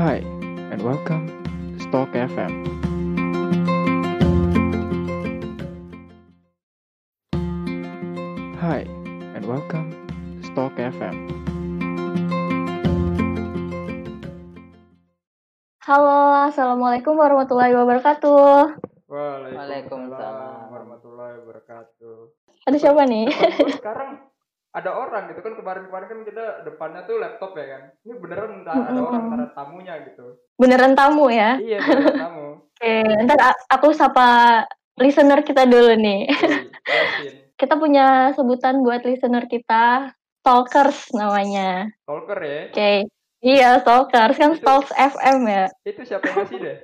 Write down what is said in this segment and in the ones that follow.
Hi, and welcome to Stalk FM. Hi, and welcome to Stalk FM. Halo, Assalamualaikum warahmatullahi wabarakatuh. Waalaikumsalam warahmatullahi wabarakatuh. Ada siapa nih? Sekarang ada orang gitu kan kemarin-kemarin kan kita depannya tuh laptop ya kan. Ini beneran ntar ada Mm-mm. orang ntar tamunya gitu. Beneran tamu ya? Iya beneran tamu. Oke, ntar a- aku sapa listener kita dulu nih. Wih, Yasin. Kita punya sebutan buat listener kita, Stalkers namanya. Talker ya. Oke, iya Stalkers, kan Itu- Stalks FM ya. Itu siapa yang ngasih deh?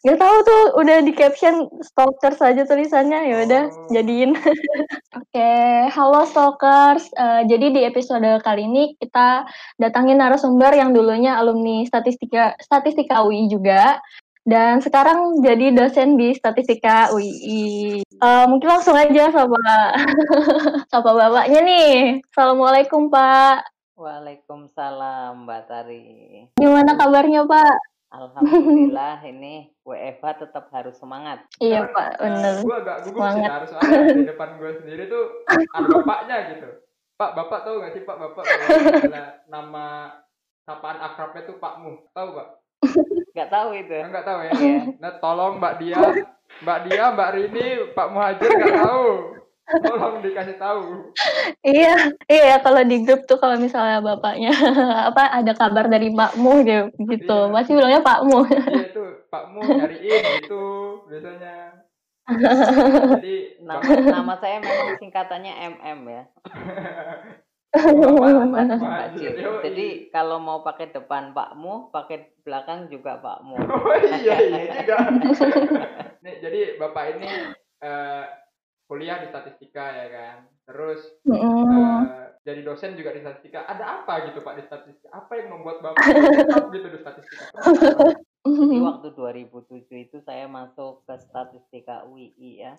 Gak tahu tuh, udah di caption Stalkers aja tulisannya, ya udah Oh. jadiin. Oke, halo Stalkers. Eh, jadi di episode kali ini kita datangin narasumber yang dulunya alumni statistika statistika UI juga dan sekarang jadi dosen di statistika UI. Eh, mungkin langsung aja sama sama bapaknya nih. Assalamualaikum Pak. Waalaikumsalam Mbak Tari. Gimana kabarnya Pak? Alhamdulillah ini WFH tetap harus semangat. Iya Pak, bener. Gue agak gugup sih harus soalnya di depan gue sendiri tuh ada bapaknya gitu. Pak, bapak tahu nggak sih Pak, bapak kalau nama sapaan akrabnya tuh Pakmu, tahu Pak? Gak tahu itu. Enggak tahu ya. Iya. Nah, tolong Mbak Dia, Mbak Dia, Mbak Rini, Pak Muhajir nggak tahu. Tolong dikasih tahu. Iya, iya kalau di grup tuh kalau misalnya bapaknya apa ada kabar dari Pakmu gitu, gitu. Iya. Pasti bilangnya Pakmu. Iya itu Pakmu nyariin gitu biasanya. Jadi Nama, nama saya memang singkatannya MM ya. Bapak. Yoi. Jadi kalau mau pakai depan Pakmu, pakai belakang juga Pakmu. Oh iya iya juga. Nih jadi Bapak ini eh, kuliah di statistika ya kan. Terus Mm. eh, jadi dosen juga di statistika. Ada apa gitu Pak di statistika? Apa yang membuat Bapak tetap gitu di statistika? Jadi waktu 2007 itu saya masuk ke statistika UI ya.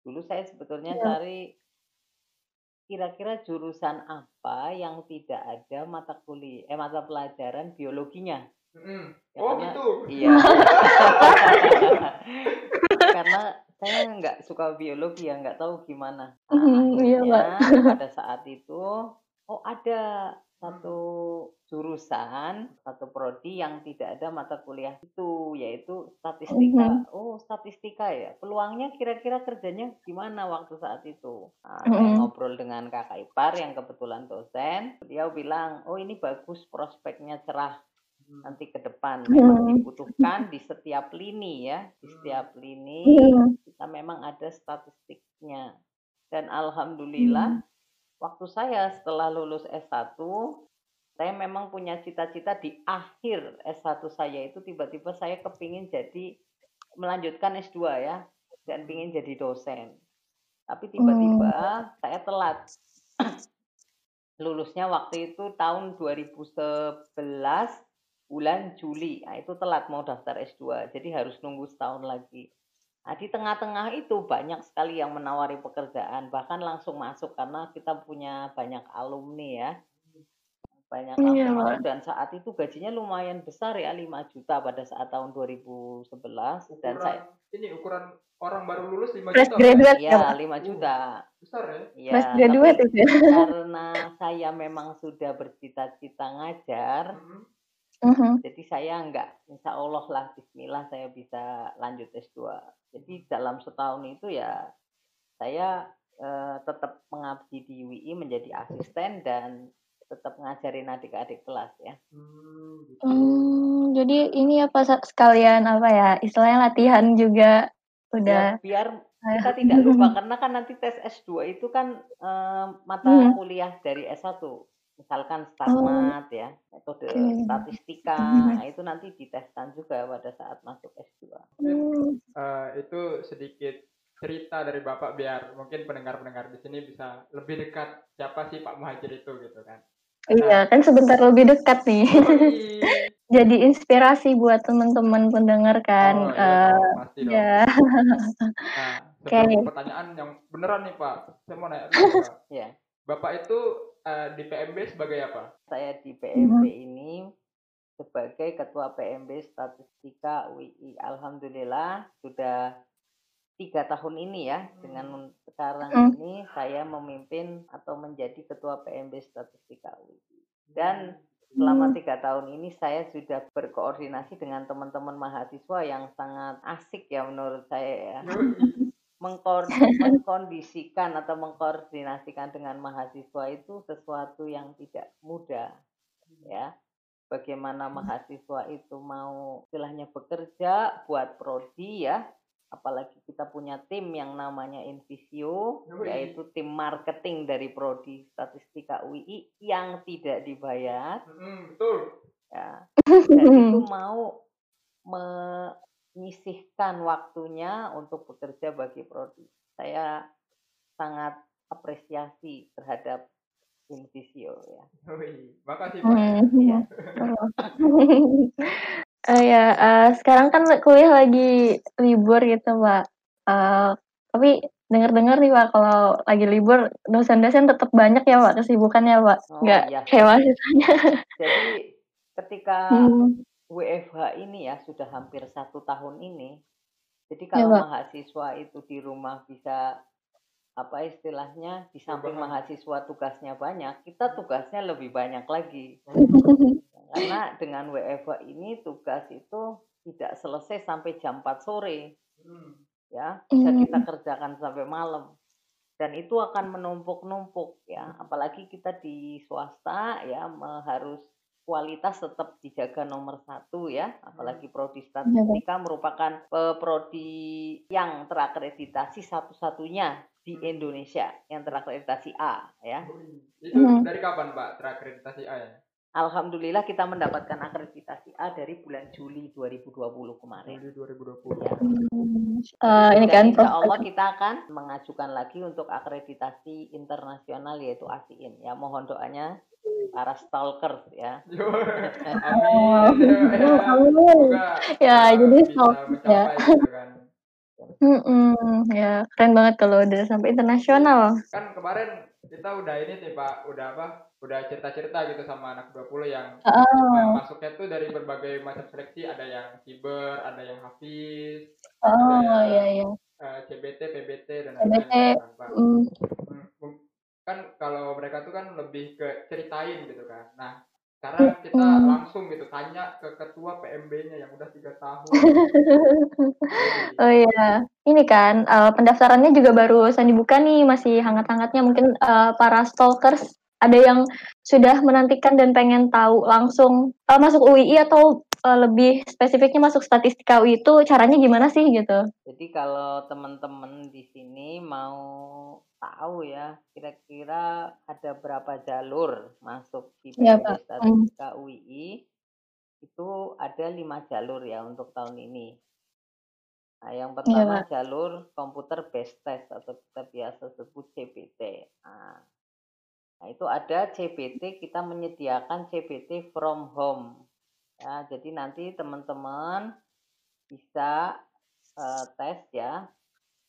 Dulu saya sebetulnya Iya. cari kira-kira jurusan apa yang tidak ada mata kuliah eh mata pelajaran biologinya. Mm-mm. Ya, Oh karena- gitu. Iya. Karena saya nggak suka biologi ya, nggak tahu gimana. Nah, iya, akhirnya pada saat itu, oh ada satu jurusan, satu prodi yang tidak ada mata kuliah itu, yaitu statistika. Oh, statistika ya. Peluangnya kira-kira kerjanya gimana waktu saat itu? Nah, saya Mhm. ngobrol dengan kakak ipar yang kebetulan dosen. Beliau bilang, oh ini bagus prospeknya cerah nanti ke depan memang Hmm. dibutuhkan di setiap lini ya di Hmm. setiap lini kita memang ada statistiknya. Dan alhamdulillah waktu saya setelah lulus S1 saya memang punya cita-cita di akhir S1 saya itu tiba-tiba saya kepingin jadi melanjutkan S2 ya dan pingin jadi dosen. Tapi tiba-tiba saya telat. Lulusnya waktu itu tahun 2011 bulan Juli. Nah, itu telat mau daftar S2. Jadi harus nunggu setahun lagi. Nah, di tengah-tengah itu banyak sekali yang menawari pekerjaan, bahkan langsung masuk karena kita punya banyak alumni ya. Banyak Iya, Pak. masuk dan saat itu gajinya lumayan besar ya, 5 juta pada saat tahun 2011 dan Ukuran saya ini ukuran orang baru lulus 5 Fresh juta. Graduate ya, ya Pak? 5 juta. Besar ya. Ya, Fresh tapi graduate itu ya. karena saya memang sudah bercita-cita ngajar, Mm-mm. Mhm. jadi saya enggak insya Allah lah Bismillah saya bisa lanjut S2 jadi dalam setahun itu ya saya eh, tetap mengabdi di UI menjadi asisten dan tetap ngajarin adik-adik kelas ya Hmm, gitu. Hmm, jadi ini apa sekalian apa ya? Istilahnya latihan juga udah. ya biar kita tidak lupa karena kan nanti tes S2 itu kan eh, mata Hmm. kuliah dari S1 misalkan stasmat ya metode Oh. Oke. statistika Hmm. nah, itu nanti diteskan juga pada saat masuk S2 Hmm. Eh, itu sedikit cerita dari Bapak biar mungkin pendengar-pendengar di sini bisa lebih dekat siapa sih Pak Muhajir itu gitu kan. Iya, kan sebentar lebih dekat nih. Yoi. Jadi inspirasi buat teman-teman pendengar kan. Oh, iya Eh, dong, pasti dong. ya. Nah, Oke. sebelum pertanyaan yang beneran nih Pak, saya mau nanya dulu Pak. ya Bapak itu eh, di PMB sebagai apa? saya di PMB ini sebagai Ketua PMB Statistika UII. Alhamdulillah sudah tiga tahun ini ya dengan sekarang Hmm. ini saya memimpin atau menjadi Ketua PMB Statistika UII. Dan selama tiga tahun ini saya sudah berkoordinasi dengan teman-teman mahasiswa yang sangat asik ya menurut saya ya. Mengkondisikan atau mengkoordinasikan dengan mahasiswa itu sesuatu yang tidak mudah ya. Bagaimana mahasiswa itu mau istilahnya bekerja buat prodi ya. Apalagi kita punya tim yang namanya Invisio Yoi. yaitu tim marketing dari prodi statistika UII yang tidak dibayar. Mm, betul. ya. Dan itu mau menyisihkan waktunya untuk bekerja bagi prodi saya sangat apresiasi terhadap Invisio ya makasih Pak. Hmm. Iya. Eh, ya, eh, sekarang kan kuliah lagi libur gitu, Pak. Eh, tapi dengar-dengar nih, Pak, kalau lagi libur dosen-dosen tetap banyak ya, Pak, kesibukannya, Pak. Oh, Nggak iya. kayak mahasiswanya. Jadi ketika Hmm. WFH ini ya sudah hampir satu tahun ini. Jadi Iya, kalau Pak. mahasiswa itu di rumah bisa apa istilahnya di samping mahasiswa tugasnya banyak, kita tugasnya lebih banyak lagi. Karena dengan WFH ini tugas itu tidak selesai sampai jam 4 sore Hmm. ya, bisa Hmm. kita kerjakan sampai malam. Dan itu akan menumpuk-numpuk ya, apalagi kita di swasta ya harus kualitas tetap dijaga nomor satu ya, apalagi prodi statistika merupakan eh, prodi yang terakreditasi satu-satunya di Indonesia yang terakreditasi A ya. Wih, Itu Hmm. dari kapan Pak terakreditasi A ya? Alhamdulillah kita mendapatkan akreditasi A dari bulan Juli 2020 kemarin. Juli 2020. Ya. Eh, ini Dan kan insya Allah kita akan mengajukan lagi untuk akreditasi internasional yaitu ASIIN. Ya mohon doanya para stalkers ya. Oh, amin. Ya, Ya, uh, jadi stalker ya. kan. Ya keren banget kalau udah sampai internasional. Kan kemarin kita udah ini Pak, udah apa? Udah cerita-cerita gitu sama anak 20 yang uh, masuknya tuh dari berbagai macam seleksi, ada yang siber, ada yang hafiz, oh iya iya. uh, CBT, PBT dan lain-lain kan, Pak. Mm, Hmm, mung- kan kalau mereka tuh kan lebih ke ceritain gitu kan. Nah, sekarang kita Hmm. langsung gitu tanya ke ketua PMB-nya yang udah tiga tahun. Oh iya, ini kan eh, pendaftarannya juga barusan dibuka nih, masih hangat-hangatnya. Mungkin eh, para stalkers ada yang sudah menantikan dan pengen tahu langsung eh, masuk UII atau eh, lebih spesifiknya masuk statistika UI itu caranya gimana sih gitu? Jadi kalau teman-teman di sini mau tahu ya kira-kira ada berapa jalur masuk di Iya, Pak. Statistika UII itu ada lima jalur ya untuk tahun ini. Nah, yang pertama jalur komputer based test atau kita biasa sebut CBT. Nah, nah, itu ada CBT kita menyediakan CBT from home. Ya, jadi nanti teman-teman bisa eh, tes ya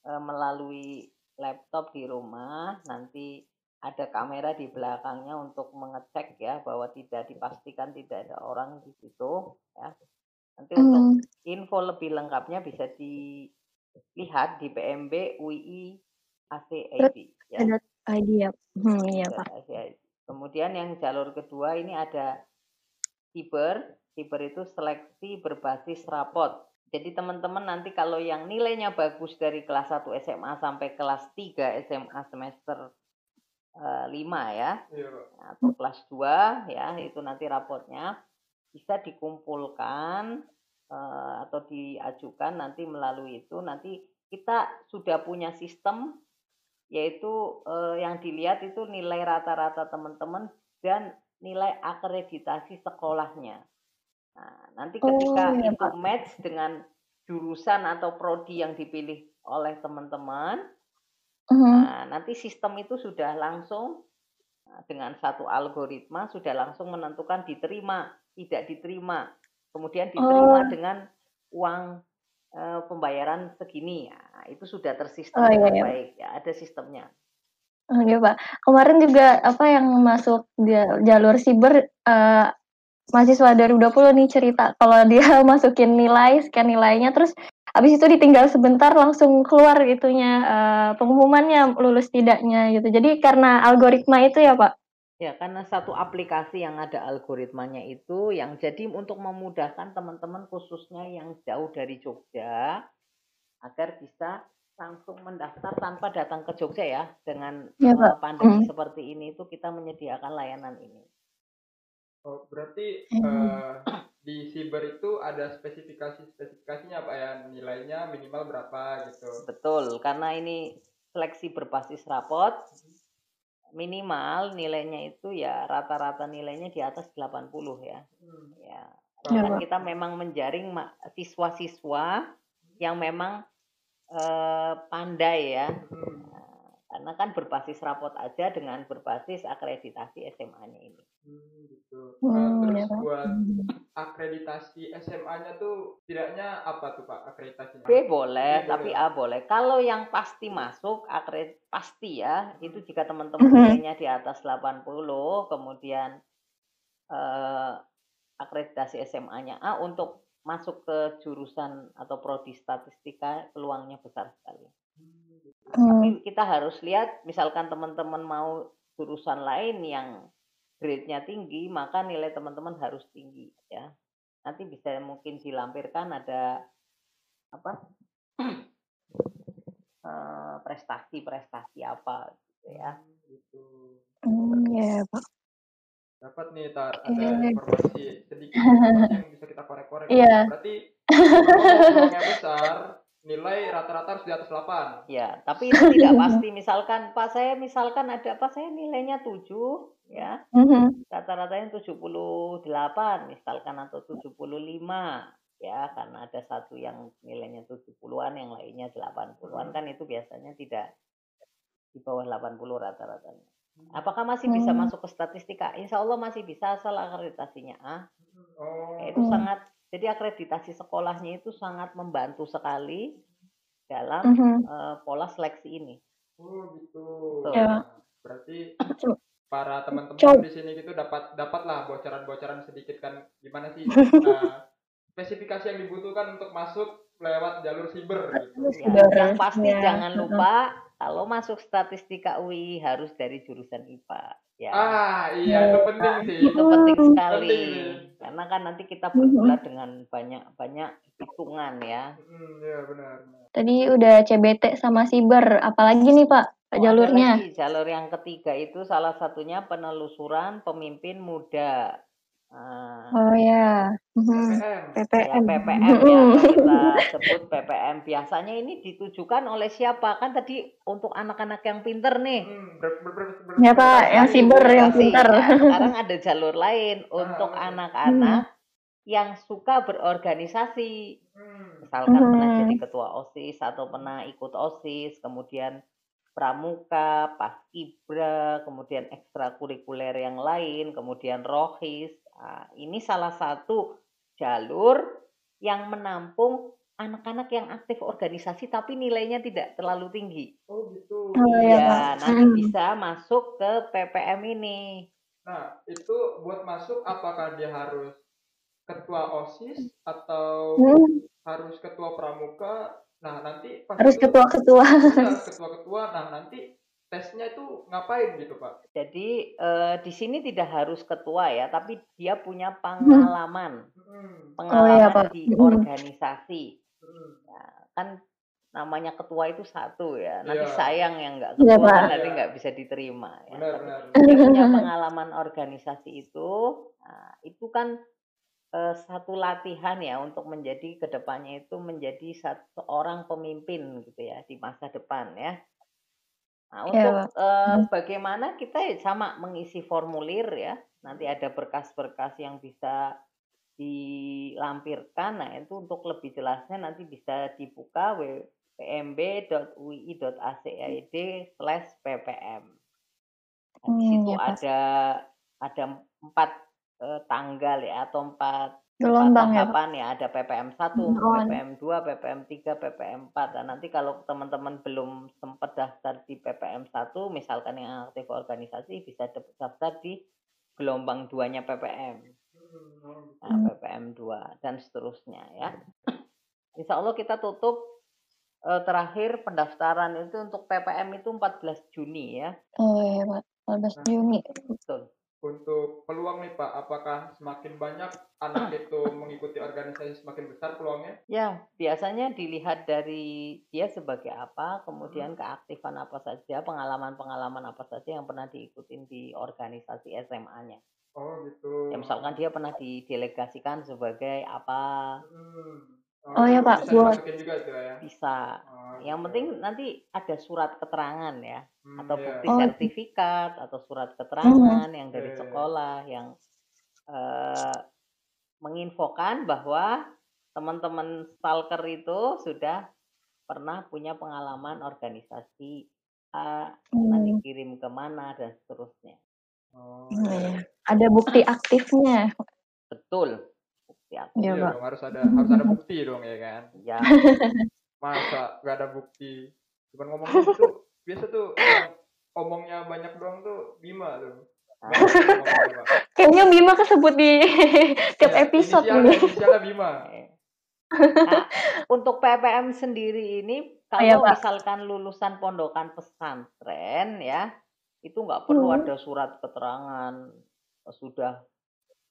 eh, melalui laptop di rumah. Nanti ada kamera di belakangnya untuk mengecek ya bahwa tidak dipastikan tidak ada orang di situ ya. Nanti untuk Hmm, info lebih lengkapnya bisa dilihat di PMB UI ACID ya. Ada idea. Hmm, iya Ada Pak. Kemudian yang jalur kedua ini ada siber. Siber itu seleksi berbasis rapot. Jadi teman-teman nanti kalau yang nilainya bagus dari kelas 1 SMA sampai kelas 3 SMA semester eh, 5 ya, Iya, atau kelas 2 ya, itu nanti rapotnya bisa dikumpulkan eh, atau diajukan nanti melalui itu nanti kita sudah punya sistem yaitu eh, yang dilihat itu nilai rata-rata teman-teman dan nilai akreditasi sekolahnya. Nah, nanti Oh, ketika iya, itu match dengan jurusan atau prodi yang dipilih oleh teman-teman, Mhm. Nah, nanti sistem itu sudah langsung nah, dengan satu algoritma sudah langsung menentukan diterima, tidak diterima. Kemudian diterima Oh. dengan uang eh, pembayaran segini. Nah, itu sudah tersistem Oh, iya, dengan iya. baik ya, ada sistemnya. Oke Pak. Kemarin juga apa yang masuk ja- jalur siber eh, mahasiswa 2020 nih cerita kalau dia masukin nilai, scan nilainya terus habis itu ditinggal sebentar langsung keluar itunya uh, pengumumannya lulus tidaknya gitu. Jadi karena algoritma itu ya, Pak. Ya, karena satu aplikasi yang ada algoritmanya itu yang jadi untuk memudahkan teman-teman khususnya yang jauh dari Jogja agar bisa langsung mendaftar tanpa datang ke Jogja ya dengan ya, uh, pandemi hmm. seperti ini itu kita menyediakan layanan ini. Oh, berarti uh, di Siber itu ada spesifikasi-spesifikasinya Pak ya, nilainya minimal berapa gitu. Betul, karena ini seleksi berbasis rapot, minimal nilainya itu ya rata-rata nilainya di atas 80 ya. Hmm. Ya. Karena kita memang menjaring siswa-siswa yang memang eh, pandai ya. Hmm. Karena kan berbasis rapot aja dengan berbasis akreditasi SMA-nya ini. Hmm, gitu. Hmm, nah, terus ya, buat akreditasi SMA-nya tuh tidaknya apa tuh Pak akreditasinya? B boleh, B tapi boleh. A boleh. Kalau yang pasti masuk akredit pasti ya, itu jika teman-teman hmm. nilainya di atas 80, kemudian eh, akreditasi SMA-nya A untuk masuk ke jurusan atau prodi statistika peluangnya besar sekali. Hmm. Tapi kita harus lihat, misalkan teman-teman mau jurusan lain yang grade-nya tinggi, maka nilai teman-teman harus tinggi ya. Nanti bisa mungkin dilampirkan ada apa? Eh, prestasi-prestasi apa gitu ya. Hmm, gitu. Hmm, ya, Pak. Dapat nih tar ada informasi sedikit yang bisa kita korek-korek. Iya. Berarti peluangnya besar, nilai rata-rata harus di atas 8. Ya, tapi itu tidak pasti. Misalkan Pak saya misalkan ada apa saya nilainya 7 ya. Mm-hmm. Rata-ratanya 78 misalkan atau 75 ya karena ada satu yang nilainya 70-an yang lainnya 80-an kan itu biasanya tidak di bawah 80 rata-ratanya. Apakah masih bisa hmm. masuk ke statistika? Insya Allah masih bisa asal akreditasinya A. Oh. Ya, itu hmm. sangat jadi akreditasi sekolahnya itu sangat membantu sekali dalam mm -hmm. uh, pola seleksi ini. Oh gitu. Ya. Berarti para teman-teman di sini gitu dapat dapatlah bocoran-bocoran sedikit kan gimana sih uh, spesifikasi yang dibutuhkan untuk masuk lewat jalur siber gitu. Ya, yang pasti ya. jangan lupa kalau masuk statistika UI harus dari jurusan IPA. Ya. Ah iya itu penting sih. Itu penting sekali. Penting. Karena kan nanti kita bergulat dengan banyak banyak hitungan ya. Hmm, ya benar. Tadi udah CBT sama siber, apalagi nih Pak? Oh, jalurnya. jalur yang ketiga itu salah satunya penelusuran pemimpin muda. Ah. Oh ya. PPM. PPM. Ya, PPM ya kita sebut PPM. Biasanya ini ditujukan oleh siapa? Kan tadi untuk anak-anak yang pinter nih. Hmm, ya Pak, yang siber yang pinter. Nah, sekarang ada jalur lain ah, untuk anak-anak hmm. yang suka berorganisasi. Hmm. Misalkan hmm. pernah jadi ketua OSIS atau pernah ikut OSIS, kemudian pramuka, paskibra, kemudian ekstrakurikuler yang lain, kemudian rohis, Nah, ini salah satu jalur yang menampung anak-anak yang aktif organisasi tapi nilainya tidak terlalu tinggi. Oh gitu. Oh, ya, ya nanti hmm. bisa masuk ke PPM ini. Nah, itu buat masuk apakah dia harus ketua OSIS atau hmm. harus ketua pramuka? Nah, nanti harus ketua-ketua. Ketua-ketua. Nah, nanti tesnya itu ngapain gitu Pak? Jadi uh, di sini tidak harus ketua ya, tapi dia punya pengalaman, hmm. pengalaman oh, iya, Pak. di hmm. organisasi. Hmm. Ya, kan namanya ketua itu satu ya, nanti yeah. sayang yang nggak iya, ketua ya, nanti nggak bisa diterima. Ya. Benar, benar. Dia punya pengalaman organisasi itu, nah, itu kan uh, satu latihan ya untuk menjadi ke depannya itu menjadi satu orang pemimpin gitu ya di masa depan ya. Nah, iya, untuk uh, bagaimana kita ya sama mengisi formulir ya. Nanti ada berkas-berkas yang bisa dilampirkan. Nah, itu untuk lebih jelasnya nanti bisa dibuka pmb.ui.acid/ppm. Nah, di situ ya, ada ada empat uh, tanggal ya atau empat Gelombang ya, tahapan ya, ada PPM 1, oh. PPM 2, PPM 3, PPM 4. Dan nanti kalau teman-teman belum sempat daftar di PPM 1, misalkan yang aktif organisasi bisa daftar di gelombang duanya PPM. nah, PPM 2 dan seterusnya ya. Insya Allah kita tutup uh, terakhir pendaftaran itu untuk PPM itu 14 Juni ya. Oh iya Pak, 14 nah, Juni. Betul. Untuk peluang nih Pak, apakah semakin banyak anak itu mengikuti organisasi semakin besar peluangnya? Ya, biasanya dilihat dari dia sebagai apa, kemudian hmm. keaktifan apa saja, pengalaman-pengalaman apa saja yang pernah diikutin di organisasi SMA-nya. Oh gitu. Ya misalkan dia pernah didelegasikan sebagai apa. Hmm Oh, ya Pak, bisa buat juga itu ya. Bisa. Oh, yang gitu. penting nanti ada surat keterangan ya, atau iya. bukti oh. sertifikat atau surat keterangan hmm. yang dari iya, iya. sekolah yang uh, menginfokan bahwa teman-teman stalker itu sudah pernah punya pengalaman organisasi A, hmm. nanti kirim ke mana dan seterusnya. Oh, iya. Ada bukti aktifnya. Betul ya. Iya, iya dong, harus ada harus ada bukti dong ya kan. Ya. Masa gak ada bukti. Cuman ngomong itu biasa tuh omongnya banyak doang tuh Bima tuh. Ah. Kayaknya Bima kesebut di tiap ya, episode ini. Inisialnya Bima. Nah, untuk PPM sendiri ini kalau ya, misalkan lulusan pondokan pesantren ya itu nggak perlu hmm. ada surat keterangan sudah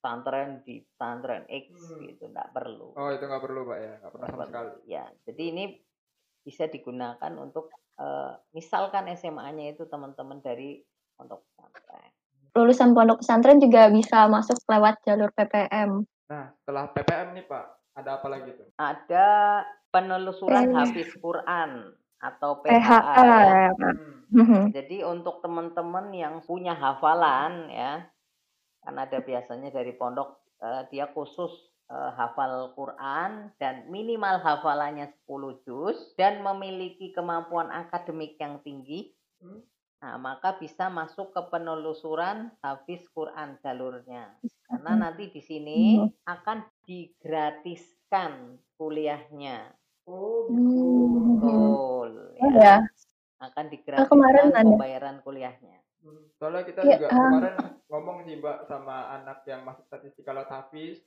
pesantren di pesantren X hmm. gitu nggak perlu oh itu nggak perlu pak ya nggak pernah sama sekali ya jadi ini bisa digunakan untuk uh, misalkan SMA-nya itu teman-teman dari pondok pesantren lulusan pondok pesantren juga bisa masuk lewat jalur PPM nah setelah PPM nih pak ada apa lagi tuh ada penelusuran eh. hafiz Quran atau PHA. Ya. Hmm. Jadi untuk teman-teman yang punya hafalan ya, kan ada biasanya dari pondok uh, dia khusus uh, hafal Quran dan minimal hafalannya 10 juz dan memiliki kemampuan akademik yang tinggi. Hmm. Nah, maka bisa masuk ke penelusuran hafiz Quran jalurnya. Karena nanti di sini hmm. akan digratiskan kuliahnya. Oh, gitu. Betul. Ya. ya. Akan digratiskan pembayaran kuliahnya. Hmm, soalnya kita ya, juga uh, kemarin ngomong sih Mbak sama anak yang masuk statistik kalau Hafiz.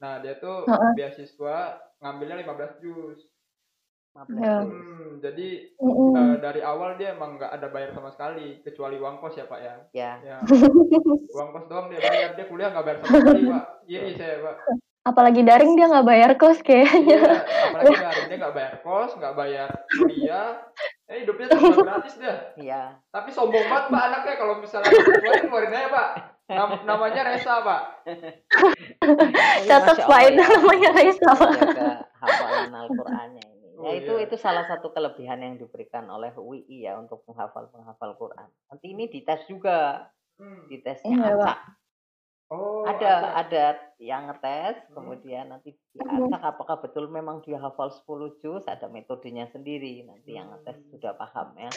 Nah, dia tuh uh, uh. beasiswa ngambilnya 15 juz. Ya. Hmm, jadi uh, uh, dari awal dia emang nggak ada bayar sama sekali kecuali uang kos ya Pak ya. Ya. ya. uang kos doang dia bayar dia kuliah nggak bayar sama sekali Pak. Iya iya saya Pak. Apalagi daring dia nggak bayar kos kayaknya. Iya, apalagi daring dia nggak bayar kos, nggak bayar kuliah, Eh hidupnya cuma gratis dah. Iya. Tapi sombong banget pak anaknya kalau misalnya keluarin keluarin aja pak. Nam namanya Reza pak. Catat pak itu namanya Reza pak. Jaga hafalan Al-Qur'annya ini. Oh, ya itu iya. itu salah satu kelebihan yang diberikan oleh UI ya untuk penghafal penghafal Quran. Nanti ini dites juga. Hmm. Ditesnya iya, acak. Oh, ada ada yang ngetes, hmm. kemudian nanti diacak apakah betul memang dia hafal 10 juz, ada metodenya sendiri. Nanti yang ngetes hmm. sudah paham ya.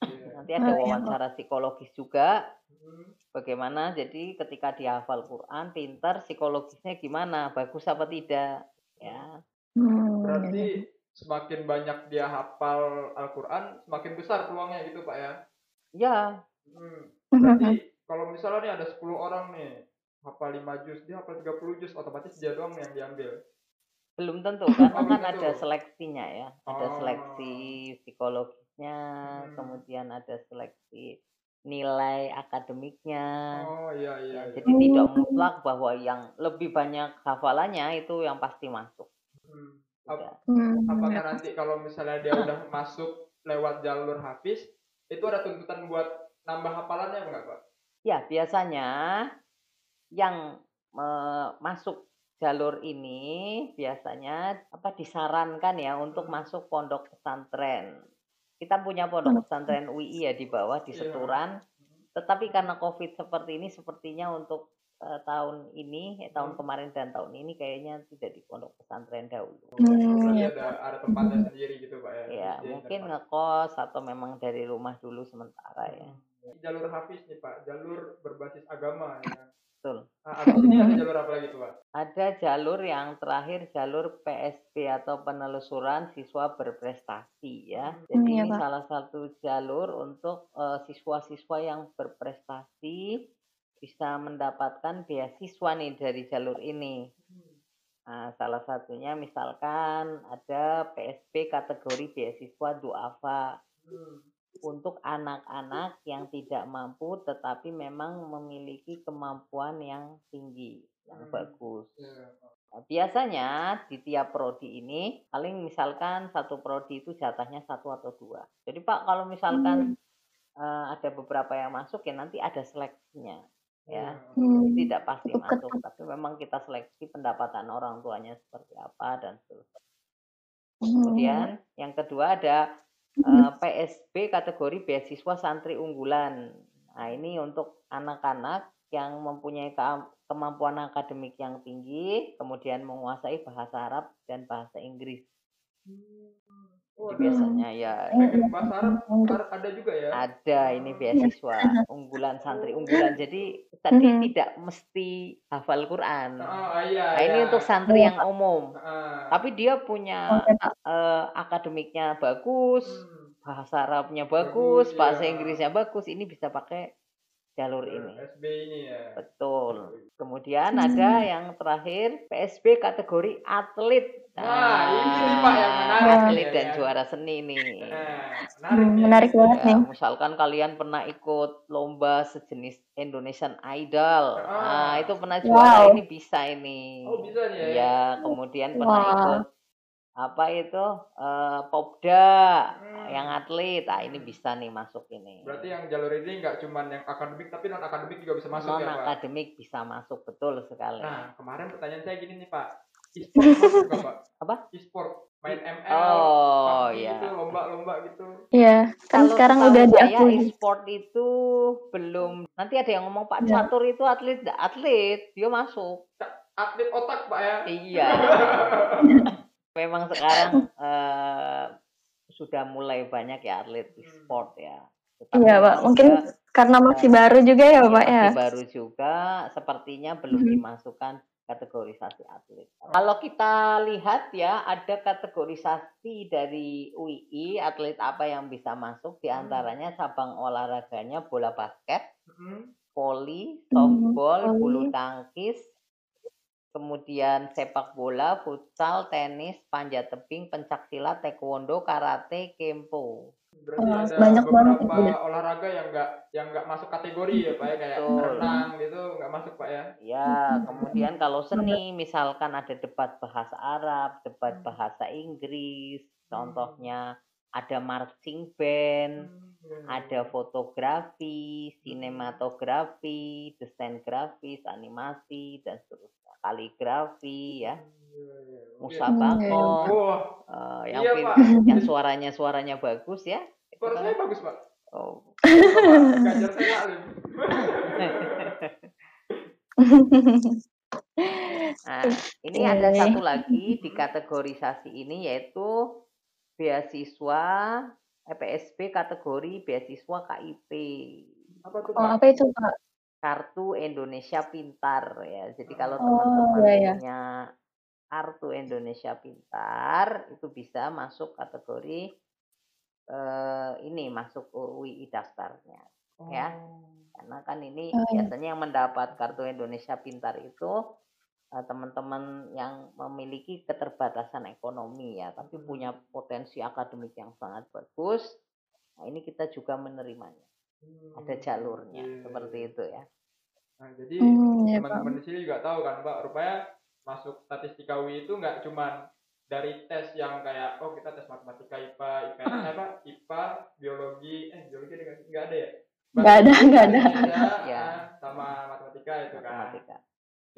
Yeah. Nanti ada oh, iya, wawancara psikologis juga. Hmm. Bagaimana jadi ketika dia hafal Quran, pintar psikologisnya gimana? Bagus apa tidak? Ya. Hmm. Berarti semakin banyak dia hafal Al-Qur'an, semakin besar peluangnya gitu, Pak ya. Ya. Hmm. Berarti kalau misalnya nih ada 10 orang nih hafal 5 juz, dia hafal 30 juz, otomatis dia doang yang diambil. Belum tentu, karena kan ada seleksinya ya. Ada oh. seleksi psikologisnya, hmm. kemudian ada seleksi nilai akademiknya. Oh iya iya. Ya, jadi tidak mutlak bahwa yang lebih banyak hafalannya itu yang pasti masuk. Hmm. Ap hmm. Apakah nanti kalau misalnya dia udah masuk lewat jalur hafiz, itu ada tuntutan buat nambah hafalannya enggak, Pak? Ya, biasanya yang masuk jalur ini biasanya apa disarankan ya untuk hmm. masuk pondok pesantren. Kita punya pondok pesantren UI ya di bawah di iya. Seturan. Tetapi karena Covid seperti ini sepertinya untuk uh, tahun ini, eh, tahun hmm. kemarin dan tahun ini kayaknya tidak di pondok pesantren dahulu. Hmm. ada ada tempatnya sendiri gitu Pak ya. Ya, mungkin ngekos atau memang dari rumah dulu sementara ya. Jalur Hafiz nih Pak, jalur berbasis agama ya. Betul. Nah, abis ini ada jalur apa lagi tuh, Pak? Ada jalur yang terakhir jalur PSP atau penelusuran siswa berprestasi ya. Hmm, Jadi iya, ini Pak. salah satu jalur untuk siswa eh, siswa-siswa yang berprestasi bisa mendapatkan beasiswa nih dari jalur ini. Nah, salah satunya misalkan ada PSP kategori beasiswa duafa untuk anak-anak yang tidak mampu tetapi memang memiliki kemampuan yang tinggi, yang Hmm. bagus. Iya. Nah, biasanya di tiap prodi ini paling misalkan satu prodi itu jatahnya satu atau dua. Jadi Pak kalau misalkan eh, ada beberapa yang masuk ya nanti ada seleksinya ya. Hmm. Jadi tidak pasti masuk, ketat. tapi memang kita seleksi pendapatan orang tuanya seperti apa dan seterusnya. Hmm. Kemudian yang kedua ada eh, PSB kategori beasiswa santri unggulan. Nah, ini untuk anak-anak yang mempunyai ke- kemampuan akademik yang tinggi, kemudian menguasai bahasa Arab dan bahasa Inggris. Oh, Jadi biasanya ya Pengen bahasa Arab Arab ada juga ya? ada ini beasiswa unggulan santri unggulan. Jadi tadi Mhm. tidak mesti hafal Quran. Oh, iya, Nah, ini iya. untuk santri yang umum. Ah. Tapi dia punya eh, akademiknya bagus, Hmm. bahasa Arabnya bagus, Bagus, bahasa iya. Inggrisnya bagus, ini bisa pakai jalur ini. SB ini ya. Betul. Kemudian ada yang terakhir PSB kategori atlet. Wah, ini nih, Pak, yang menarik Atlet nih, dan ya. juara seni nih. Nah, menarik Hmm, nih. menarik banget Ya, nih. misalkan kalian pernah ikut lomba sejenis Indonesian Idol. Ah. Nah, itu pernah juara Wow. ini bisa ini. Oh, bisa nih ya? Iya, kemudian pernah Wah. ikut apa itu? eh, Popda Hmm. yang atlet. Ah, ini bisa nih masuk ini. Berarti yang jalur ini nggak cuma yang akademik tapi non akademik juga bisa masuk non ya Pak. akademik bisa masuk betul sekali. Nah kemarin pertanyaan saya gini nih Pak, e-sport masuk Pak? Apa? E-sport, main ML, Oh, iya. gitu, lomba-lomba gitu. Iya, kan Kalau sekarang udah diakui. e-sport itu belum. Nanti ada yang ngomong Pak Ya. Catur itu atlet, Nggak atlet, dia masuk. Atlet otak Pak ya. Iya. Memang sekarang eh, sudah mulai banyak ya atlet e-sport ya. Tetapi Iya, Pak. Mungkin dia- karena masih baru juga ya, Iya, Pak ya. masih baru juga, sepertinya belum Mhm. dimasukkan kategorisasi atlet. Kalau kita lihat ya, ada kategorisasi dari UII, atlet apa yang bisa masuk, di antaranya cabang olahraganya bola basket, Hmm. voli, Hmm, softball, bulu tangkis, kemudian sepak bola, futsal, tenis, panjat tebing, pencaksilat, taekwondo, karate, kempo. Berarti ada banyak banget beberapa itu ya. olahraga yang nggak yang nggak masuk kategori ya Pak ya kayak Betul. renang gitu nggak masuk Pak ya. Ya, kemudian kalau seni, misalkan ada debat bahasa Arab, debat bahasa Inggris, contohnya ada marching band, Hmm. ada fotografi, sinematografi, desain grafis, animasi, dan seterusnya. Kaligrafi, ya, Iya, iya. Musabakoh, Wah, eh, yang, Iya, yang suaranya suaranya bagus ya. itu suara saya bagus Pak. oh, saya. Nah, ini Iya ada nih. satu lagi di kategorisasi ini yaitu beasiswa EPSB kategori beasiswa KIP. Apa tuh Oh, apa itu, Pak? Kartu Indonesia Pintar ya. Jadi kalau Oh, teman-teman iya, iya. punya kartu Indonesia Pintar itu bisa masuk kategori eh, ini masuk UII daftarnya ya. Karena kan ini Oh, iya. biasanya yang mendapat kartu Indonesia Pintar itu eh, teman-teman yang memiliki keterbatasan ekonomi ya, tapi punya potensi akademik yang sangat bagus. Nah, ini kita juga menerimanya. Hmm, Ada jalurnya iya, seperti iya. itu ya. Nah, jadi Hmm, iya, teman-teman di sini juga tahu kan Pak, rupanya masuk statistika UI itu nggak cuman dari tes yang kayak oh kita tes matematika IPA, IPS, apa IPA, biologi, eh biologi ada nggak ada ya? Nggak ada, nggak ada. Ya. ah, sama matematika itu kan. Matematika.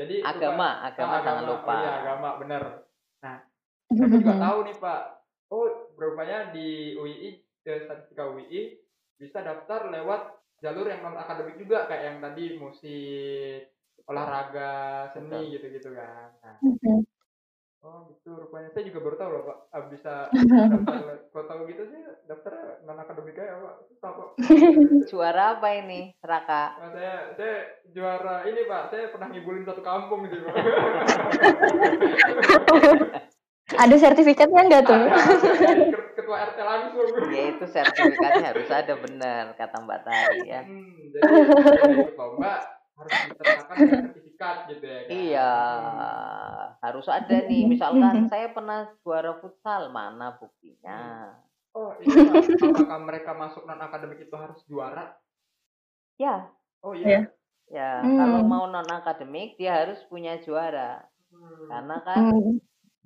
Jadi Agama, rupa- agama ah, jangan lupa. Oh iya, agama bener. Nah, saya juga tahu nih Pak. Oh, rupanya di UII, ke statistika UII bisa daftar lewat jalur yang non akademik juga kayak yang tadi musik, olahraga, seni gitu-gitu kan. Nah, Mhm. oh gitu rupanya. Saya juga baru tahu loh Pak. Ah, bisa daftar kalau tahu gitu sih daftar non akademik aja Pak. Susah Pak. Juara apa ini, Raka? Nah, saya saya juara ini Pak. Saya pernah ngibulin satu kampung sih Pak. Ada sertifikatnya nggak tuh? Ketua RT langsung. Ya itu sertifikatnya harus ada benar kata Mbak Tari ya. Hmm, jadi lomba harus disertakan sertifikat gitu ya kan? Iya, harus ada nih. Misalkan saya pernah juara futsal, mana buktinya? Oh iya, apakah mereka masuk non akademik itu harus juara? Ya. Oh iya. Ya, kalau mau non akademik dia harus punya juara. Hmm. Karena kan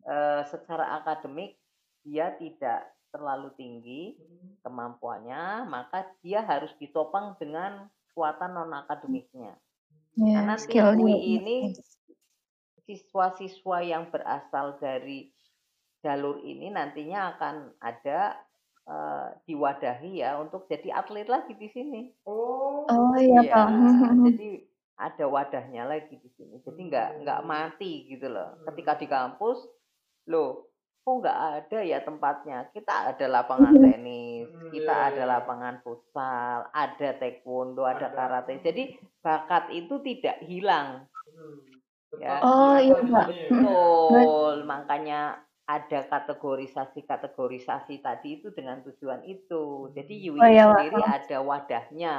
eh, secara akademik dia tidak terlalu tinggi kemampuannya, maka dia harus ditopang dengan kekuatan non akademiknya. Ya, Karena tim skillnya. UI ini siswa-siswa yang berasal dari jalur ini nantinya akan ada eh, diwadahi ya untuk jadi atlet lagi di sini. Oh. Oh iya Iya, Pak. jadi ada wadahnya lagi di sini. Jadi nggak nggak mati gitu loh. Ketika di kampus, loh, kok nggak ada ya tempatnya? Kita ada lapangan tenis, Hmm, kita iya, ada iya. lapangan futsal, ada taekwondo, ada Ada. karate. Jadi bakat itu tidak hilang. Hmm. Ya. Oh, iya, Pak. ya. Betul, makanya ada kategorisasi-kategorisasi tadi itu dengan tujuan itu. Jadi UI Oh, iya, sendiri ada wadahnya.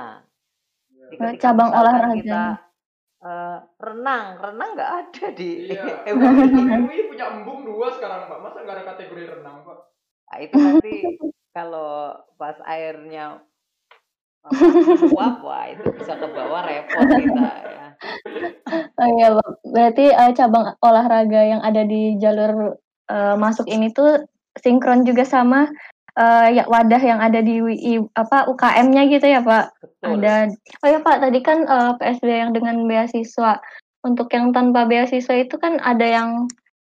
Iya. Jadi Oh, cabang olahraganya. kita eh, renang, renang nggak ada di Iya. MUI. MUI punya embung dua sekarang Pak. Masa nggak ada kategori renang Pak? Nah, itu nanti kalau pas airnya apa, uap, wah itu bisa ke bawah repot kita ya. Oh iya, Pak. Berarti eh, cabang olahraga yang ada di jalur eh, masuk ini tuh sinkron juga sama eh, ya wadah yang ada di UI apa UKM-nya gitu ya, Pak? Betul. Ada. Oh ya, Pak, tadi kan eh, PSB yang dengan beasiswa. Untuk yang tanpa beasiswa itu kan ada yang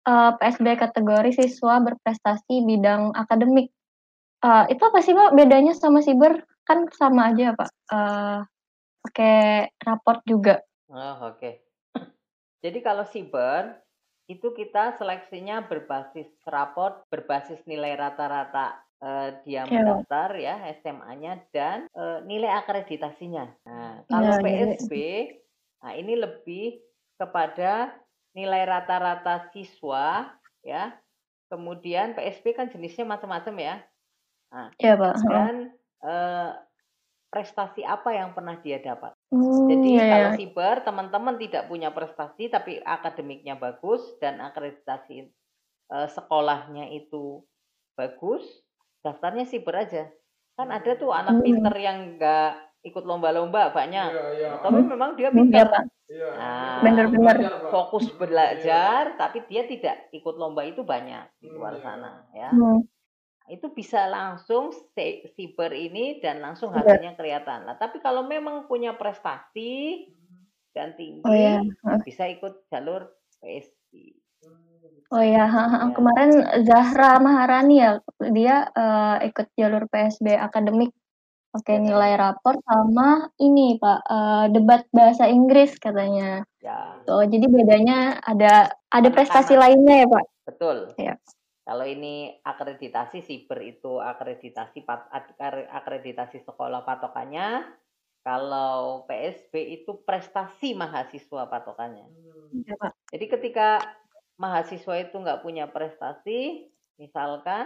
eh, PSB kategori siswa berprestasi bidang akademik. Eh, itu apa sih, Pak? Bedanya sama siber kan sama aja, Pak. Eh, pakai raport juga. Oh, oke. Jadi kalau siber itu kita seleksinya berbasis raport, berbasis nilai rata-rata eh, dia mendaftar ya SMA-nya dan eh, nilai akreditasinya. Nah, kalau Iya, jadi- PSB, nah ini lebih kepada nilai rata-rata siswa ya. Kemudian PSB kan jenisnya macam-macam ya. Iya, Pak. Heeh. Dan eh, prestasi apa yang pernah dia dapat. Hmm, Jadi iya, kalau iya. siber teman-teman tidak punya prestasi tapi akademiknya bagus dan akreditasi eh, sekolahnya itu bagus, daftarnya siber aja. Kan ada tuh anak Hmm. pinter yang enggak ikut lomba-lomba banyak. Iya, iya. Tapi memang dia Hmm, pinter, iya, Pak. Iya. Nah, Bener-bener. Belajar, fokus Iya. belajar, tapi dia tidak ikut lomba itu banyak di Hmm, luar iya. sana ya. Hmm. Itu bisa langsung si- siber ini dan langsung Iya. hasilnya kelihatan. Nah, tapi kalau memang punya prestasi dan tinggi, Oh ya. Heeh. bisa ikut jalur PSB. Oh ya. Ya. kemarin Zahra Maharani ya, dia eh, ikut jalur PSB akademik pakai Ya. nilai rapor sama ini Pak eh, debat bahasa Inggris katanya. Ya, Oh, jadi bedanya ada ada prestasi Anak-anak. lainnya ya Pak? betul. Iya. Kalau ini akreditasi siber itu akreditasi akreditasi sekolah patokannya. Kalau PSB itu prestasi mahasiswa patokannya. Iya Pak. Jadi ketika mahasiswa itu nggak punya prestasi, misalkan,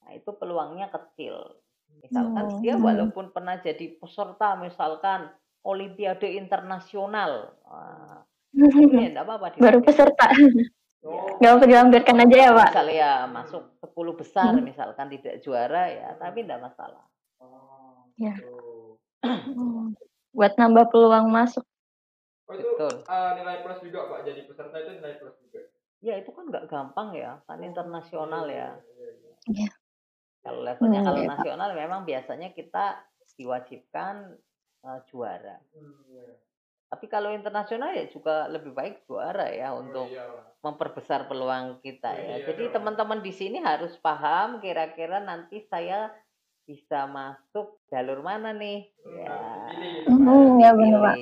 nah itu peluangnya kecil. Misalkan dia Hmm. walaupun pernah jadi peserta, misalkan Olimpiade internasional, enggak apa-apa. Baru peserta, Oh, nggak usah dilampirkan aja ya Pak? Misalnya ya masuk 10 besar, Hmm. misalkan tidak juara ya, tapi enggak masalah. Oh, Ya. gitu. Hmm. Buat nambah peluang masuk. Oh, itu Betul. eh, nilai plus juga Pak. Jadi peserta itu nilai plus juga. Ya itu kan nggak gampang ya, kan internasional ya. Iya, iya. Iya. Kalau levelnya Hmm, kalau iya, Pak. nasional memang biasanya kita diwajibkan eh, juara. Hmm, iya. Tapi kalau internasional ya juga lebih baik juara ya Oh, untuk iya, Pak. memperbesar peluang kita ya. Iya Jadi teman-teman di sini harus paham kira-kira nanti saya bisa masuk jalur mana nih. Hmm, Ya. Hmm, Pak. ya benar Pak.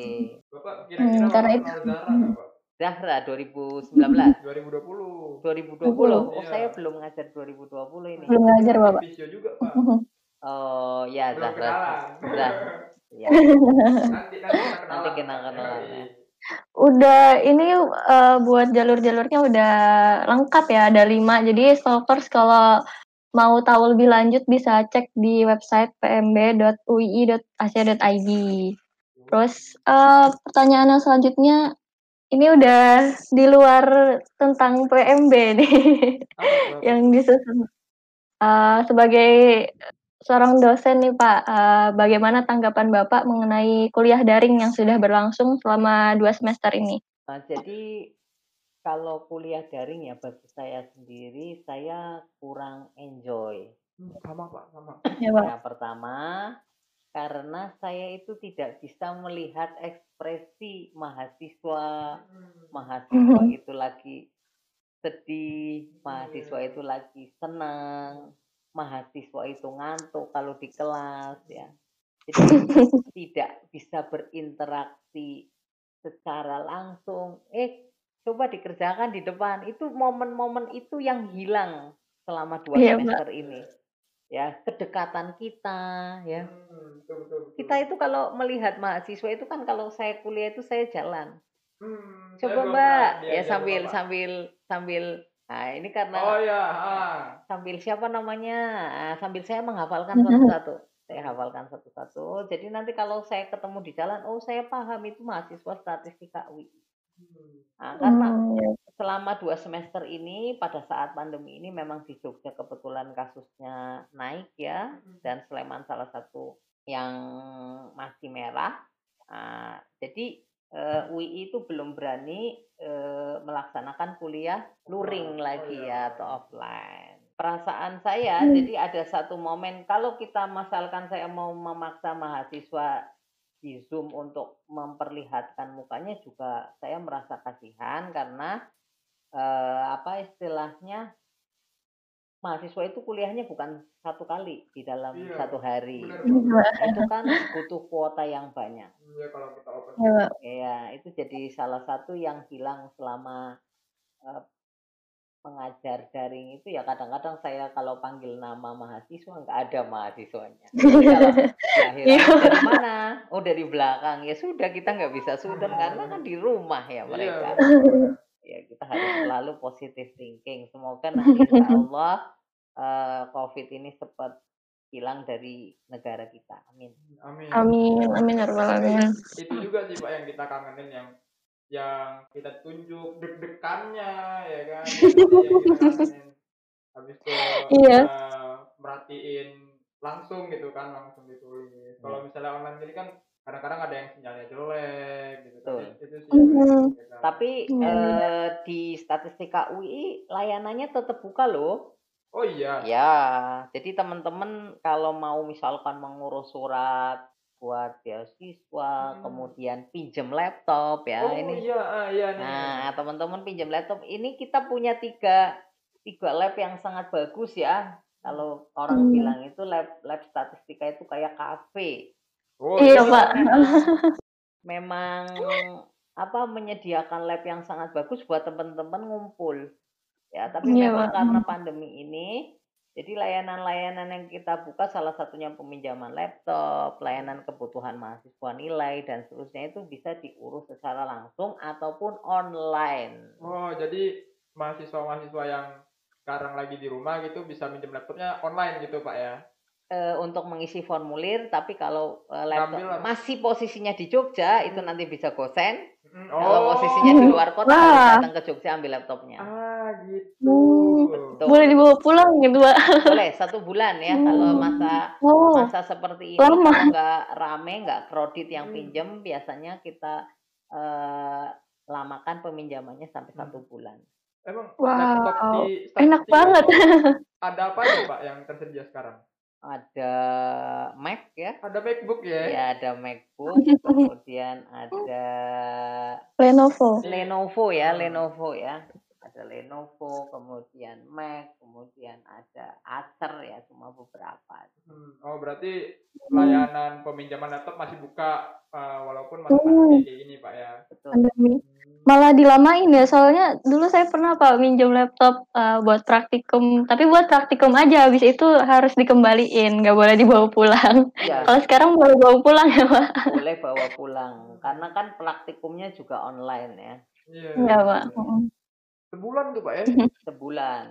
Bapak kira-kira Hmm, karena itu- Zara Pak? Dahra 2019. 2020. 2020. Oh, Iya. saya belum ngajar 2020 ini. Belum ngajar Bapak. Visio juga, Pak. Oh, ya Belum Zahra. kenalan. Zah. Ya. nanti nanti kita kenalan. Ya. Udah ini eh, buat jalur-jalurnya udah lengkap ya, ada lima. Jadi stalkers kalau mau tahu lebih lanjut bisa cek di website pmb.ui.ac.id. Terus uh, pertanyaan yang selanjutnya ini udah di luar tentang PMB nih yang disusun uh, sebagai seorang dosen nih Pak, uh, bagaimana tanggapan Bapak mengenai kuliah daring yang sudah berlangsung selama dua semester ini? Nah, jadi kalau kuliah daring ya bagi saya sendiri saya kurang enjoy. Hmm, sama Pak, sama. Ya, Pak. Yang pertama karena saya itu tidak bisa melihat ekspresi mahasiswa, mahasiswa hmm. itu lagi sedih, mahasiswa itu lagi senang, mahasiswa itu ngantuk kalau di kelas ya. Jadi tidak bisa berinteraksi secara langsung. Eh, coba dikerjakan di depan. Itu momen-momen itu yang hilang selama dua ya, semester Mbak. ini. Ya, kedekatan kita, ya. Hmm, betul, betul, betul. Kita itu kalau melihat mahasiswa itu kan kalau saya kuliah itu saya jalan. Hmm, coba Mbak, ya sambil sambil sambil Nah, ini karena Oh ya, ah. sambil siapa namanya? Ah, sambil saya menghafalkan satu-satu. Saya hafalkan satu-satu. Jadi nanti kalau saya ketemu di jalan, oh saya paham itu mahasiswa statistika UI. Nah, karena hmm. Selama dua semester ini pada saat pandemi ini memang di Jogja kebetulan kasusnya naik ya dan Sleman salah satu yang masih merah. Nah, jadi uh, eh, UI itu belum berani uh, melaksanakan kuliah luring lagi ya atau offline. Perasaan saya, hmm. jadi ada satu momen kalau kita misalkan saya mau memaksa mahasiswa di Zoom untuk memperlihatkan mukanya juga saya merasa kasihan karena uh, apa istilahnya mahasiswa itu kuliahnya bukan satu kali di dalam iya, satu hari. Benar, Itu kan butuh kuota yang banyak. Iya kalau kita open. Iya, ya, itu jadi salah satu yang hilang selama uh, mengajar daring itu ya kadang-kadang saya kalau panggil nama mahasiswa nggak ada mahasiswanya. Jadi ya, dari mana? Oh dari belakang ya sudah kita nggak bisa sudah karena kan di rumah ya iya, mereka. Iya, ya kita harus selalu positive thinking. Semoga nanti insya Allah uh, COVID ini cepat hilang dari negara kita. Amin. Amin. Amin. Amin ya amin itu juga sih pak yang kita kangenin yang yang kita tunjuk deg-degannya ya kan? Habis itu iya. uh, merhatiin langsung gitu kan langsung ditulis. Kalau misalnya online ini kan kadang-kadang ada yang sinyalnya jelek gitu kan. Itu sih. Mm-hmm. Tapi uh, di statistika UI layanannya tetap buka loh. Oh iya. Ya, jadi teman-teman kalau mau misalkan mengurus surat buat beasiswa, hmm. kemudian pinjam laptop ya oh, ini. iya, ah, iya. Nah, teman-teman pinjam laptop ini kita punya tiga tiga lab yang sangat bagus ya. Kalau orang hmm. bilang itu lab lab statistika itu kayak kafe. Oh, iya, iya, Pak. Memang apa menyediakan lab yang sangat bagus buat teman-teman ngumpul. Ya, tapi iya, memang Pak. karena pandemi ini jadi layanan-layanan yang kita buka salah satunya peminjaman laptop, layanan kebutuhan mahasiswa nilai dan seterusnya itu bisa diurus secara langsung ataupun online. Oh, jadi mahasiswa-mahasiswa yang sekarang lagi di rumah gitu bisa minjem laptopnya online gitu, Pak ya? Uh, untuk mengisi formulir, tapi kalau uh, laptop masih posisinya di Jogja itu nanti bisa gosen. Oh. Kalau posisinya di luar kota harus datang ke Jogja ambil laptopnya. Ah gitu. Hmm. Boleh dibawa pulang gitu, Pak. Boleh satu bulan ya hmm. kalau masa oh. masa seperti ini Lama. kalau nggak rame nggak kredit yang hmm. pinjem biasanya kita uh, lamakan peminjamannya sampai hmm. satu bulan. Emang wow. laptop di enak banget. Ada apa ya Pak yang tersedia sekarang? Ada Mac ya. Ada MacBook ya? Ya ada MacBook, kemudian ada Lenovo. Lenovo ya, Lenovo ya. Ada Lenovo, kemudian Mac, kemudian ada Acer ya, cuma beberapa. Hmm. Oh berarti layanan peminjaman laptop masih buka uh, walaupun masih pandemi kayak gini pak ya? Betul. Pandemi malah dilamain ya. Soalnya dulu saya pernah pak minjem laptop uh, buat praktikum. Tapi buat praktikum aja habis itu harus dikembaliin nggak boleh dibawa pulang. Ya. kalau sekarang boleh bawa pulang ya pak. Boleh bawa pulang karena kan praktikumnya juga online ya. Iya ya, pak sebulan tuh pak ya? Sebulan.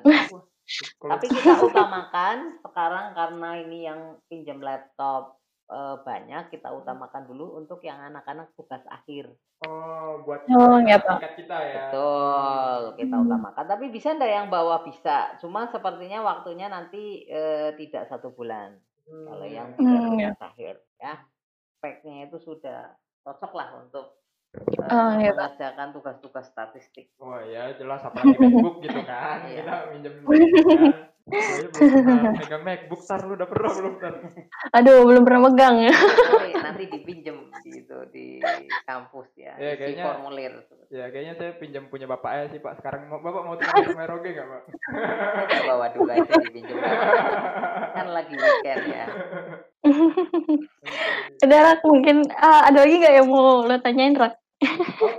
Tapi kita utamakan sekarang karena ini yang pinjam laptop uh, banyak kita utamakan dulu untuk yang anak-anak tugas akhir. Oh, buat Oh, ya, Pak. tingkat kita ya. Betul, kita Hmm. utamakan. Tapi bisa ndak yang bawah bisa. Cuma sepertinya waktunya nanti eh, tidak satu bulan. Hmm, Kalau yang ya. Hmm, ya. tugas akhir, ya, speknya itu sudah cocok lah untuk eh, Oh, ya, mengerjakan tugas-tugas statistik. Wah ya jelas apalagi MacBook gitu kan. Iya. Kita minjem kan. Belum pernah megang MacBook, tar lu udah pernah belum tar? Aduh, belum pernah megang ya. Oke, nanti dipinjem gitu di kampus ya, Ya, kayaknya- formulir. Ya kayaknya saya pinjam punya bapak saya sih pak. Sekarang mau bapak mau tukar sama Eroge nggak pak? Bawa dulu aja dipinjem. kan lagi weekend ya. Udah, Rak, mungkin ah, ada lagi nggak yang mau lo tanyain, Rak? Oh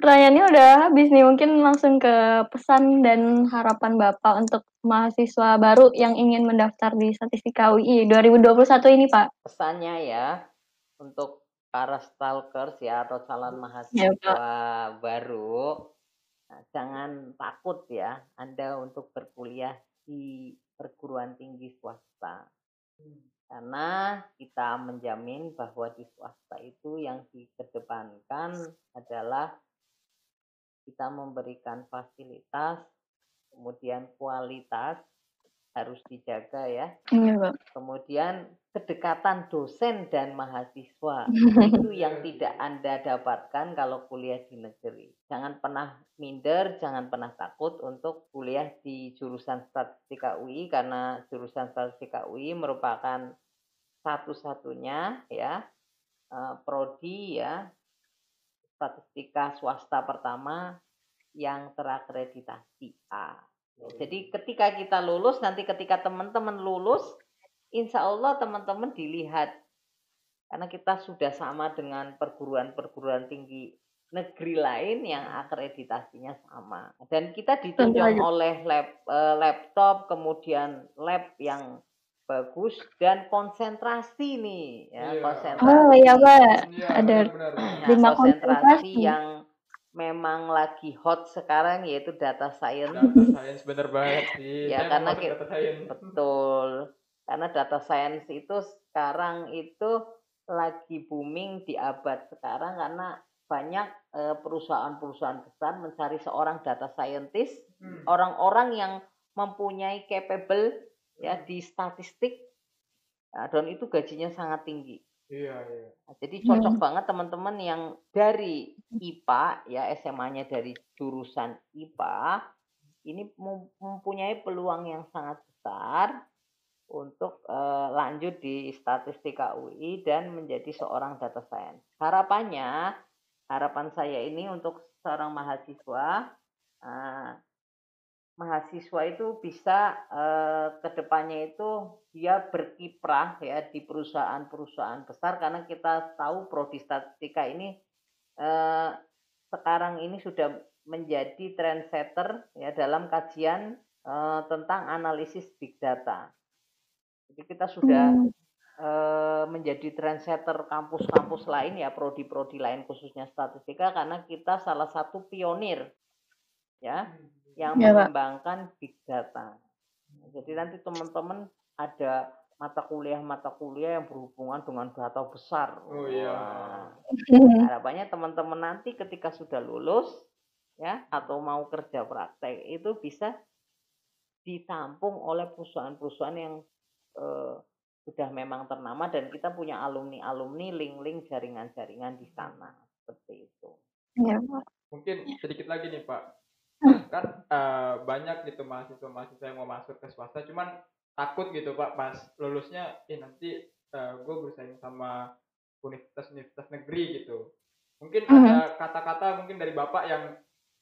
pertanyaannya udah habis. Pertanyaannya udah habis nih, mungkin langsung ke pesan dan harapan Bapak untuk mahasiswa baru yang ingin mendaftar di Statistika UI 2021 ini, Pak. Pesannya ya untuk para stalkers ya atau calon Ya, mahasiswa baru, nah, jangan takut ya Anda untuk berkuliah di perguruan tinggi swasta. Karena kita menjamin bahwa di swasta itu yang dikedepankan adalah kita memberikan fasilitas, kemudian kualitas harus dijaga ya. Iya, Pak. Kemudian kedekatan dosen dan mahasiswa itu yang tidak Anda dapatkan kalau kuliah di negeri. Jangan pernah minder, jangan pernah takut untuk kuliah di jurusan statistika UI karena jurusan statistika UI merupakan satu-satunya ya eh, prodi ya statistika swasta pertama yang terakreditasi A. Jadi ketika kita lulus, nanti ketika teman-teman lulus, insya Allah teman-teman dilihat. Karena kita sudah sama dengan perguruan-perguruan tinggi negeri lain yang akreditasinya sama. Dan kita ditunjang oleh lab, eh, laptop, kemudian lab yang bagus dan konsentrasi nih ya Iya. konsentrasi. Oh, iya, Pak. Iya, Ada. Nah, Lima konsentrasi konsentrasi. yang memang lagi hot sekarang yaitu data science. Data science bener banget sih. Ya, Saya karena mau masuk ki- data science. Betul. Karena data science itu sekarang itu lagi booming di abad sekarang karena banyak eh, perusahaan-perusahaan besar mencari seorang data scientist, Hmm. orang-orang yang mempunyai capable ya di statistik Nah, dan itu gajinya sangat tinggi. Iya iya. Nah, jadi cocok Hmm. banget teman-teman yang dari IPA ya SMA-nya dari jurusan IPA ini mem- mempunyai peluang yang sangat besar untuk eh, lanjut di statistika UI dan menjadi seorang data science. Harapannya, harapan saya ini untuk seorang mahasiswa eh, mahasiswa itu bisa eh, ke depannya itu dia berkiprah ya di perusahaan-perusahaan besar karena kita tahu prodi statistika ini eh, sekarang ini sudah menjadi trendsetter ya dalam kajian eh, tentang analisis big data. Jadi kita sudah Hmm. eh, menjadi trendsetter kampus-kampus lain ya prodi-prodi lain khususnya statistika karena kita salah satu pionir ya yang Ya, Pak. mengembangkan big data. Jadi nanti teman-teman ada mata kuliah-mata kuliah yang berhubungan dengan data besar. Oh, iya. Wah, harapannya teman-teman nanti ketika sudah lulus ya atau mau kerja praktek itu bisa ditampung oleh perusahaan-perusahaan yang eh, sudah memang ternama dan kita punya alumni-alumni link-link jaringan-jaringan di sana seperti itu. Iya, Pak. Mungkin sedikit lagi nih Pak. Hmm. Kan eh, banyak gitu mahasiswa-mahasiswa yang mau masuk ke swasta, cuman takut gitu Pak pas lulusnya, eh nanti gue bersaing sama universitas-universitas negeri gitu. Mungkin Mhm. ada kata-kata mungkin dari Bapak yang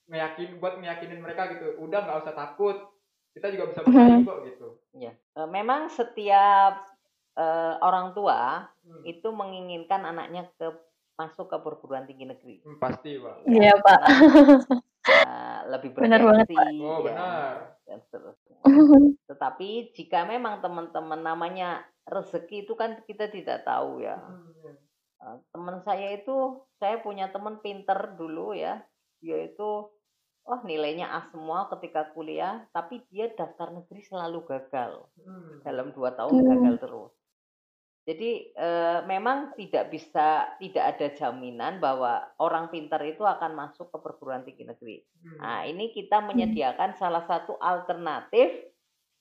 meyakin buat meyakinin mereka gitu, udah nggak usah takut, kita juga bisa bersaing kok gitu. Ya, memang setiap eh, orang tua Hmm. itu menginginkan anaknya ke masuk ke perguruan tinggi negeri. Hmm, pasti Pak. Iya, Pak. Lebih Benar banget, bergengsi Oh ya, benar. dan seterusnya. Tetapi jika memang teman-teman namanya rezeki itu kan kita tidak tahu ya. Hmm. Eh, teman saya itu saya punya teman pinter dulu ya dia itu oh nilainya A semua ketika kuliah tapi dia daftar negeri selalu gagal Hmm. dalam dua tahun Hmm. gagal terus Jadi e, memang tidak bisa tidak ada jaminan bahwa orang pintar itu akan masuk ke perguruan tinggi negeri. Hmm. Nah, ini kita menyediakan salah satu alternatif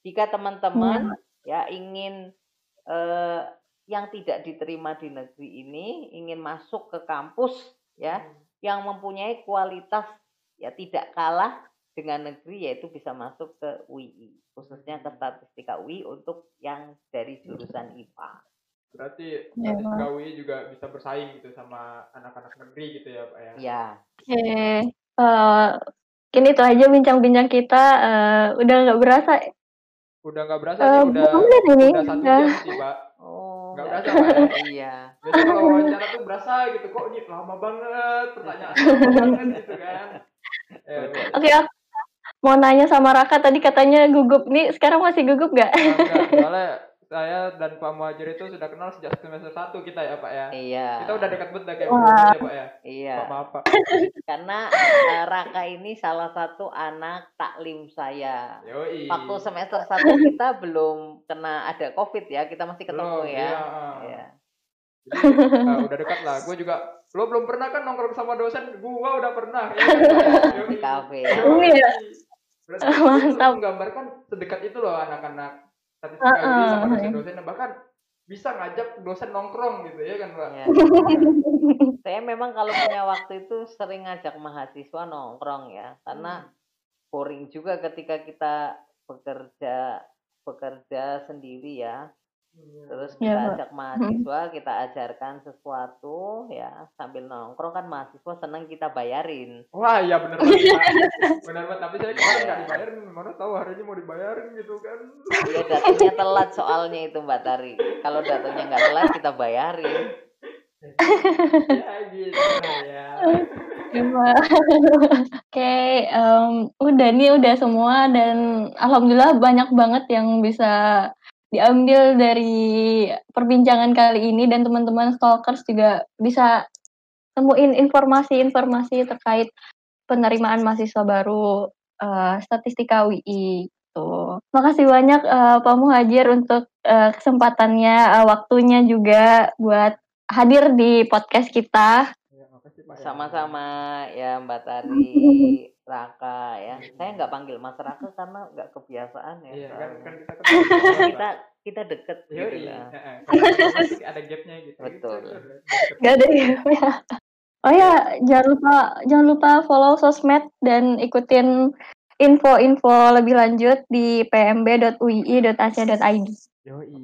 jika teman-teman hmm. ya ingin e, yang tidak diterima di negeri ini ingin masuk ke kampus ya hmm. yang mempunyai kualitas ya tidak kalah dengan negeri yaitu bisa masuk ke UI khususnya ke statistika UI untuk yang dari jurusan IPA. Berarti ya, UI juga bisa bersaing gitu sama anak-anak negeri gitu ya Pak ya? Iya. Oke, okay. uh, eh, kini itu aja bincang-bincang kita uh, udah nggak berasa. Udah nggak berasa uh, nih, udah, ini. udah satu jam sih Pak. Oh, nggak berasa Pak ya? Iya. Jadi kalau wawancara tuh berasa gitu, kok ini lama banget, pertanyaan banget gitu kan. Ya, Oke, okay, aku mau nanya sama Raka tadi katanya gugup nih, sekarang masih gugup gak? enggak, soalnya saya dan Pak Muhajir itu sudah kenal sejak semester satu kita ya Pak ya. Iya. Kita udah dekat banget kayak ya Pak ya. Iya. Pak maaf Pak. Karena uh, Raka ini salah satu anak taklim saya. Yoi. Waktu semester satu kita belum kena ada COVID ya, kita masih ketemu belum, ya. Iya. iya. Jadi uh, udah dekat lah. Gue juga lo belum pernah kan nongkrong sama dosen, gua udah pernah ya. Di kafe. Iya. Berarti Mantap. menggambarkan sedekat itu loh anak-anak statistika uh, uh, sama dosen-dosen bahkan bisa ngajak dosen nongkrong gitu ya kan Pak? Ya. Saya memang kalau punya waktu itu sering ngajak mahasiswa nongkrong ya, karena hmm. boring juga ketika kita bekerja bekerja sendiri ya. Iya. Terus kita ya, ajak mahasiswa, kita ajarkan sesuatu ya sambil nongkrong kan mahasiswa senang kita bayarin. Wah iya benar banget. benar banget. Tapi saya kemarin nggak dibayarin, mana tahu hari ini mau dibayarin gitu kan? Iya datangnya telat soalnya itu Mbak Tari. Kalau datangnya nggak telat kita bayarin. ya gitu ya. Oke, okay, um, udah nih udah semua dan alhamdulillah banyak banget yang bisa diambil dari perbincangan kali ini dan teman-teman stalkers juga bisa temuin informasi-informasi terkait penerimaan mahasiswa baru uh, statistika UI itu. Makasih banyak uh, Pak Muhajir untuk uh, kesempatannya, uh, waktunya juga buat hadir di podcast kita. Ya, Sama-sama ya Mbak Tari. Raka ya. Saya nggak panggil Mas Raka karena nggak kebiasaan ya. Iya kan, kan kita kan kita kita deket Yoi, gitu ya. ada gapnya gitu. Betul. Gak ada gapnya. Oh ya, jangan lupa jangan lupa follow sosmed dan ikutin info-info lebih lanjut di pmb.ui.ac.id. Yoi.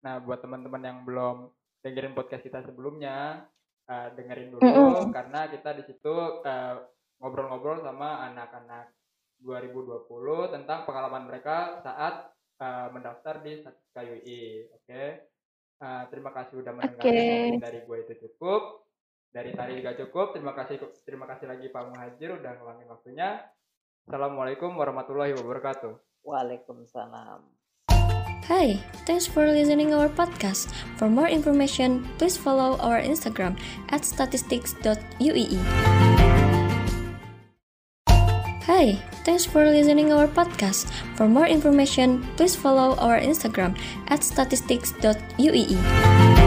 Nah, buat teman-teman yang belum dengerin podcast kita sebelumnya, uh, dengerin dulu mm -hmm. karena kita di situ uh, ngobrol-ngobrol sama anak-anak 2020 tentang pengalaman mereka saat uh, mendaftar di Statistika UI. Oke. Okay? Uh, eh, terima kasih udah mendengarkan okay. dari gue itu cukup. Dari tadi juga cukup. Terima kasih terima kasih lagi Pak Muhajir udah ngeluangin waktunya. Assalamualaikum warahmatullahi wabarakatuh. Waalaikumsalam. Hi, thanks for listening our podcast. For more information, please follow our Instagram at statistics.uee. Hi, thanks for listening to our podcast. For more information, please follow our Instagram at statistics.uee.